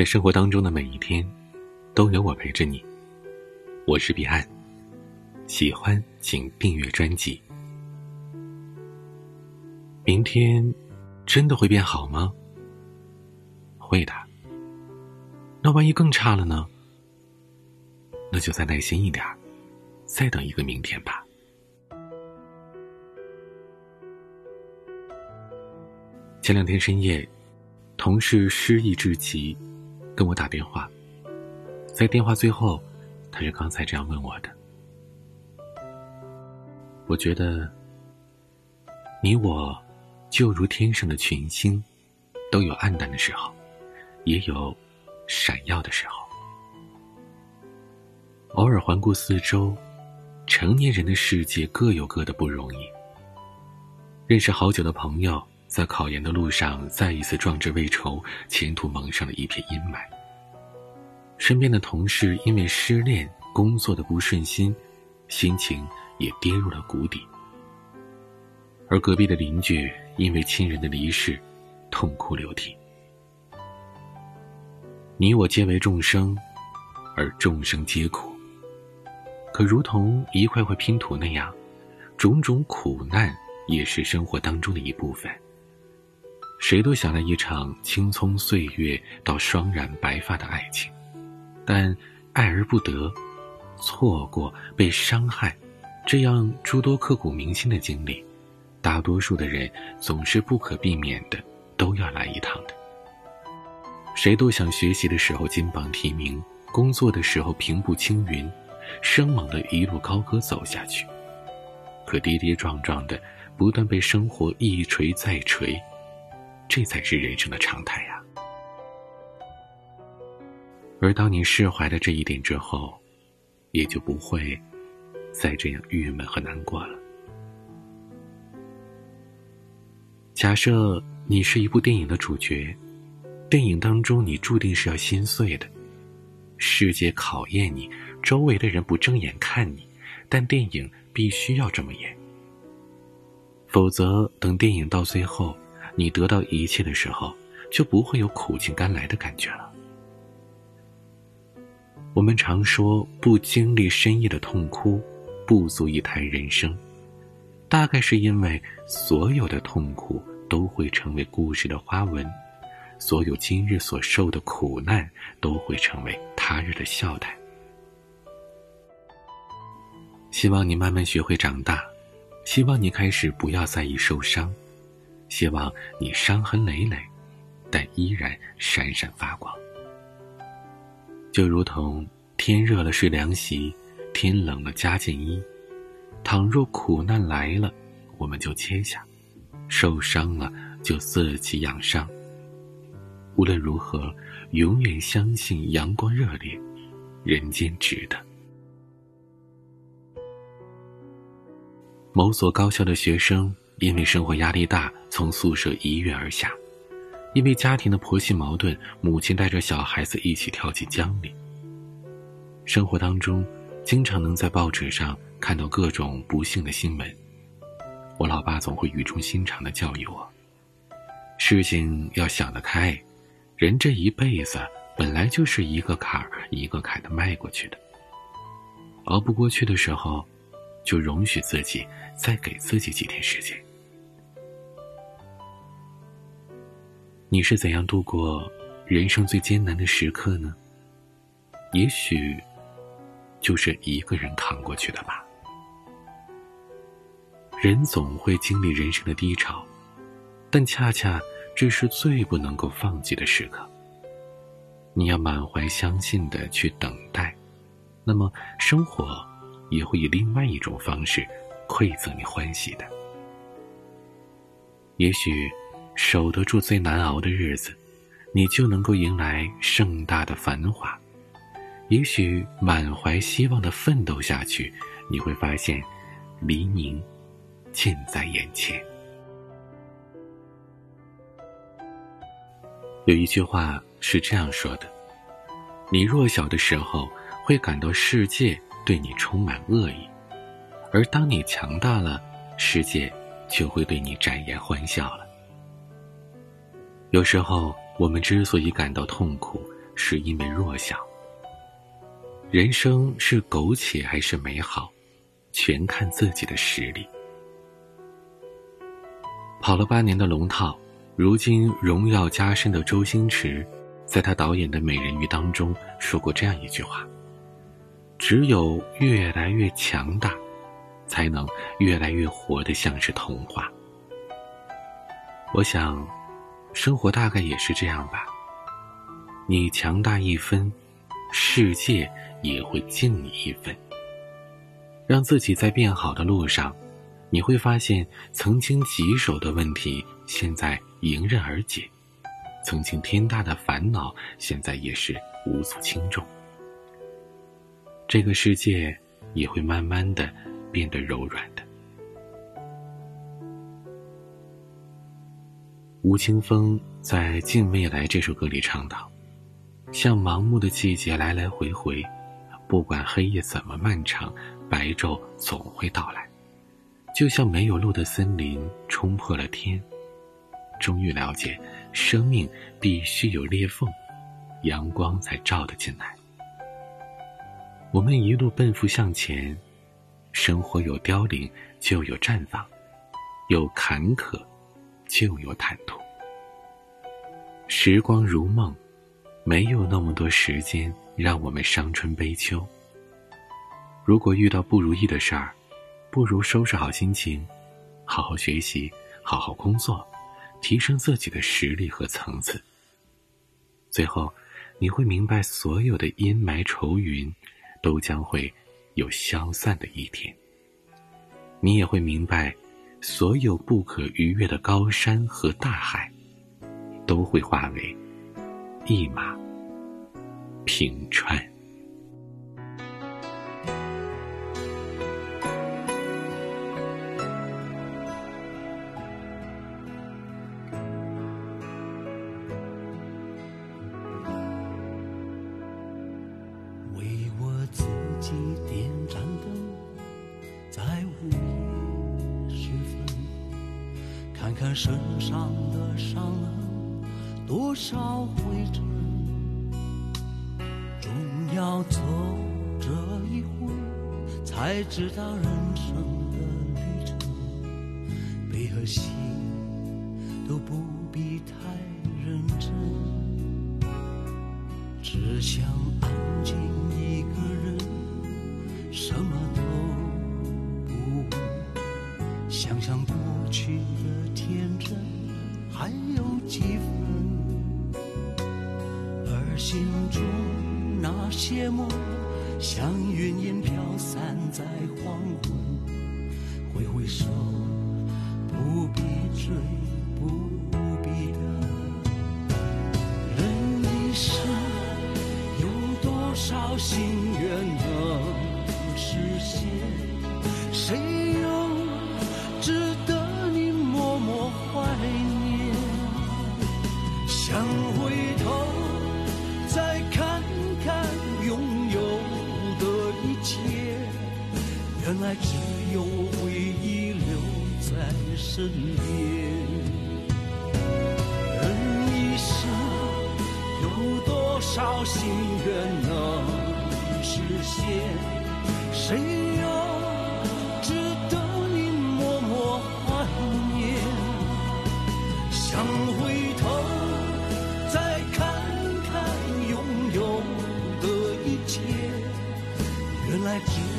在生活当中的每一天，都有我陪着你。我是彼岸，喜欢请订阅专辑。明天真的会变好吗？会的。那万一更差了呢？那就再耐心一点，再等一个明天吧。前两天深夜，同事失意至极，跟我打电话。在电话最后，他是刚才这样问我的：“我觉得，你我就如天上的群星，都有暗淡的时候，也有闪耀的时候。偶尔环顾四周，成年人的世界各有各的不容易。认识好久的朋友。”在考研的路上，再一次壮志未酬，前途蒙上了一片阴霾。身边的同事因为失恋、工作的不顺心，心情也跌入了谷底。而隔壁的邻居因为亲人的离世，痛哭流涕。你我皆为众生，而众生皆苦。可如同一块块拼图那样，种种苦难也是生活当中的一部分。谁都想来一场青葱岁月到双染白发的爱情，但爱而不得，错过、被伤害，这样诸多刻骨铭心的经历，大多数的人总是不可避免的都要来一趟的。谁都想学习的时候金榜题名，工作的时候平步青云，生猛的一路高歌走下去，可跌跌撞撞的，不断被生活一锤再锤。这才是人生的常态呀。而当你释怀了这一点之后，也就不会再这样郁闷和难过了。假设你是一部电影的主角，电影当中你注定是要心碎的，世界考验你，周围的人不正眼看你，但电影必须要这么演，否则等电影到最后。你得到一切的时候，就不会有苦尽甘来的感觉了。我们常说，不经历深夜的痛哭，不足以谈人生。大概是因为所有的痛苦都会成为故事的花纹，所有今日所受的苦难都会成为他日的笑谈。希望你慢慢学会长大，希望你开始不要在意受伤。希望你伤痕累累，但依然闪闪发光。就如同天热了睡凉席，天冷了加件衣。倘若苦难来了，我们就切下；受伤了就自起养伤。无论如何，永远相信阳光热烈，人间值得。某所高校的学生。因为生活压力大，从宿舍一跃而下；因为家庭的婆媳矛盾，母亲带着小孩子一起跳进江里。生活当中，经常能在报纸上看到各种不幸的新闻。我老爸总会语重心长地教育我：事情要想得开，人这一辈子本来就是一个坎儿一个坎的迈过去的。熬不过去的时候，就容许自己再给自己几天时间。你是怎样度过人生最艰难的时刻呢？也许就是一个人扛过去的吧。人总会经历人生的低潮，但恰恰这是最不能够放弃的时刻。你要满怀相信的去等待，那么生活也会以另外一种方式馈赠你欢喜的。也许。守得住最难熬的日子，你就能够迎来盛大的繁华。也许满怀希望的奋斗下去，你会发现黎明近在眼前。有一句话是这样说的：你弱小的时候，会感到世界对你充满恶意；而当你强大了，世界就会对你展颜欢笑了。有时候，我们之所以感到痛苦，是因为弱小。人生是苟且还是美好，全看自己的实力。跑了八年的龙套，如今荣耀加身的周星驰，在他导演的《美人鱼》当中说过这样一句话：“只有越来越强大，才能越来越活得像是童话。”我想，生活大概也是这样吧。你强大一分，世界。也会敬你一分，让自己在变好的路上，你会发现曾经棘手的问题，现在迎刃而解；曾经天大的烦恼，现在也是无足轻重。这个世界也会慢慢的变得柔软的。吴青峰在《近未来》这首歌里唱道：“像盲目的季节来来回回。”不管黑夜怎么漫长，白昼总会到来。就像没有路的森林冲破了天，终于了解，生命必须有裂缝，阳光才照得进来。我们一路奔赴向前，生活有凋零就有绽放，有坎坷就有坦途。时光如梦，没有那么多时间。让我们伤春悲秋。如果遇到不如意的事儿，不如收拾好心情，好好学习，好好工作，提升自己的实力和层次。最后，你会明白，所有的阴霾愁云，都将会有消散的一天。你也会明白，所有不可逾越的高山和大海，都会化为一马。平川。看身上的伤痕，多少灰尘。总要走这一回，才知道人生的旅程，悲和喜都不必太认真，只想安静一个人，什么都不问，想想还有几分，而心中。那些梦，像云烟飘散在黄昏。挥挥手，不必追，不必等。人一生有多少心愿能身边。人一生有多少心愿能实现？谁又值得你默默怀念？想回头再看看拥有的一切，原来只。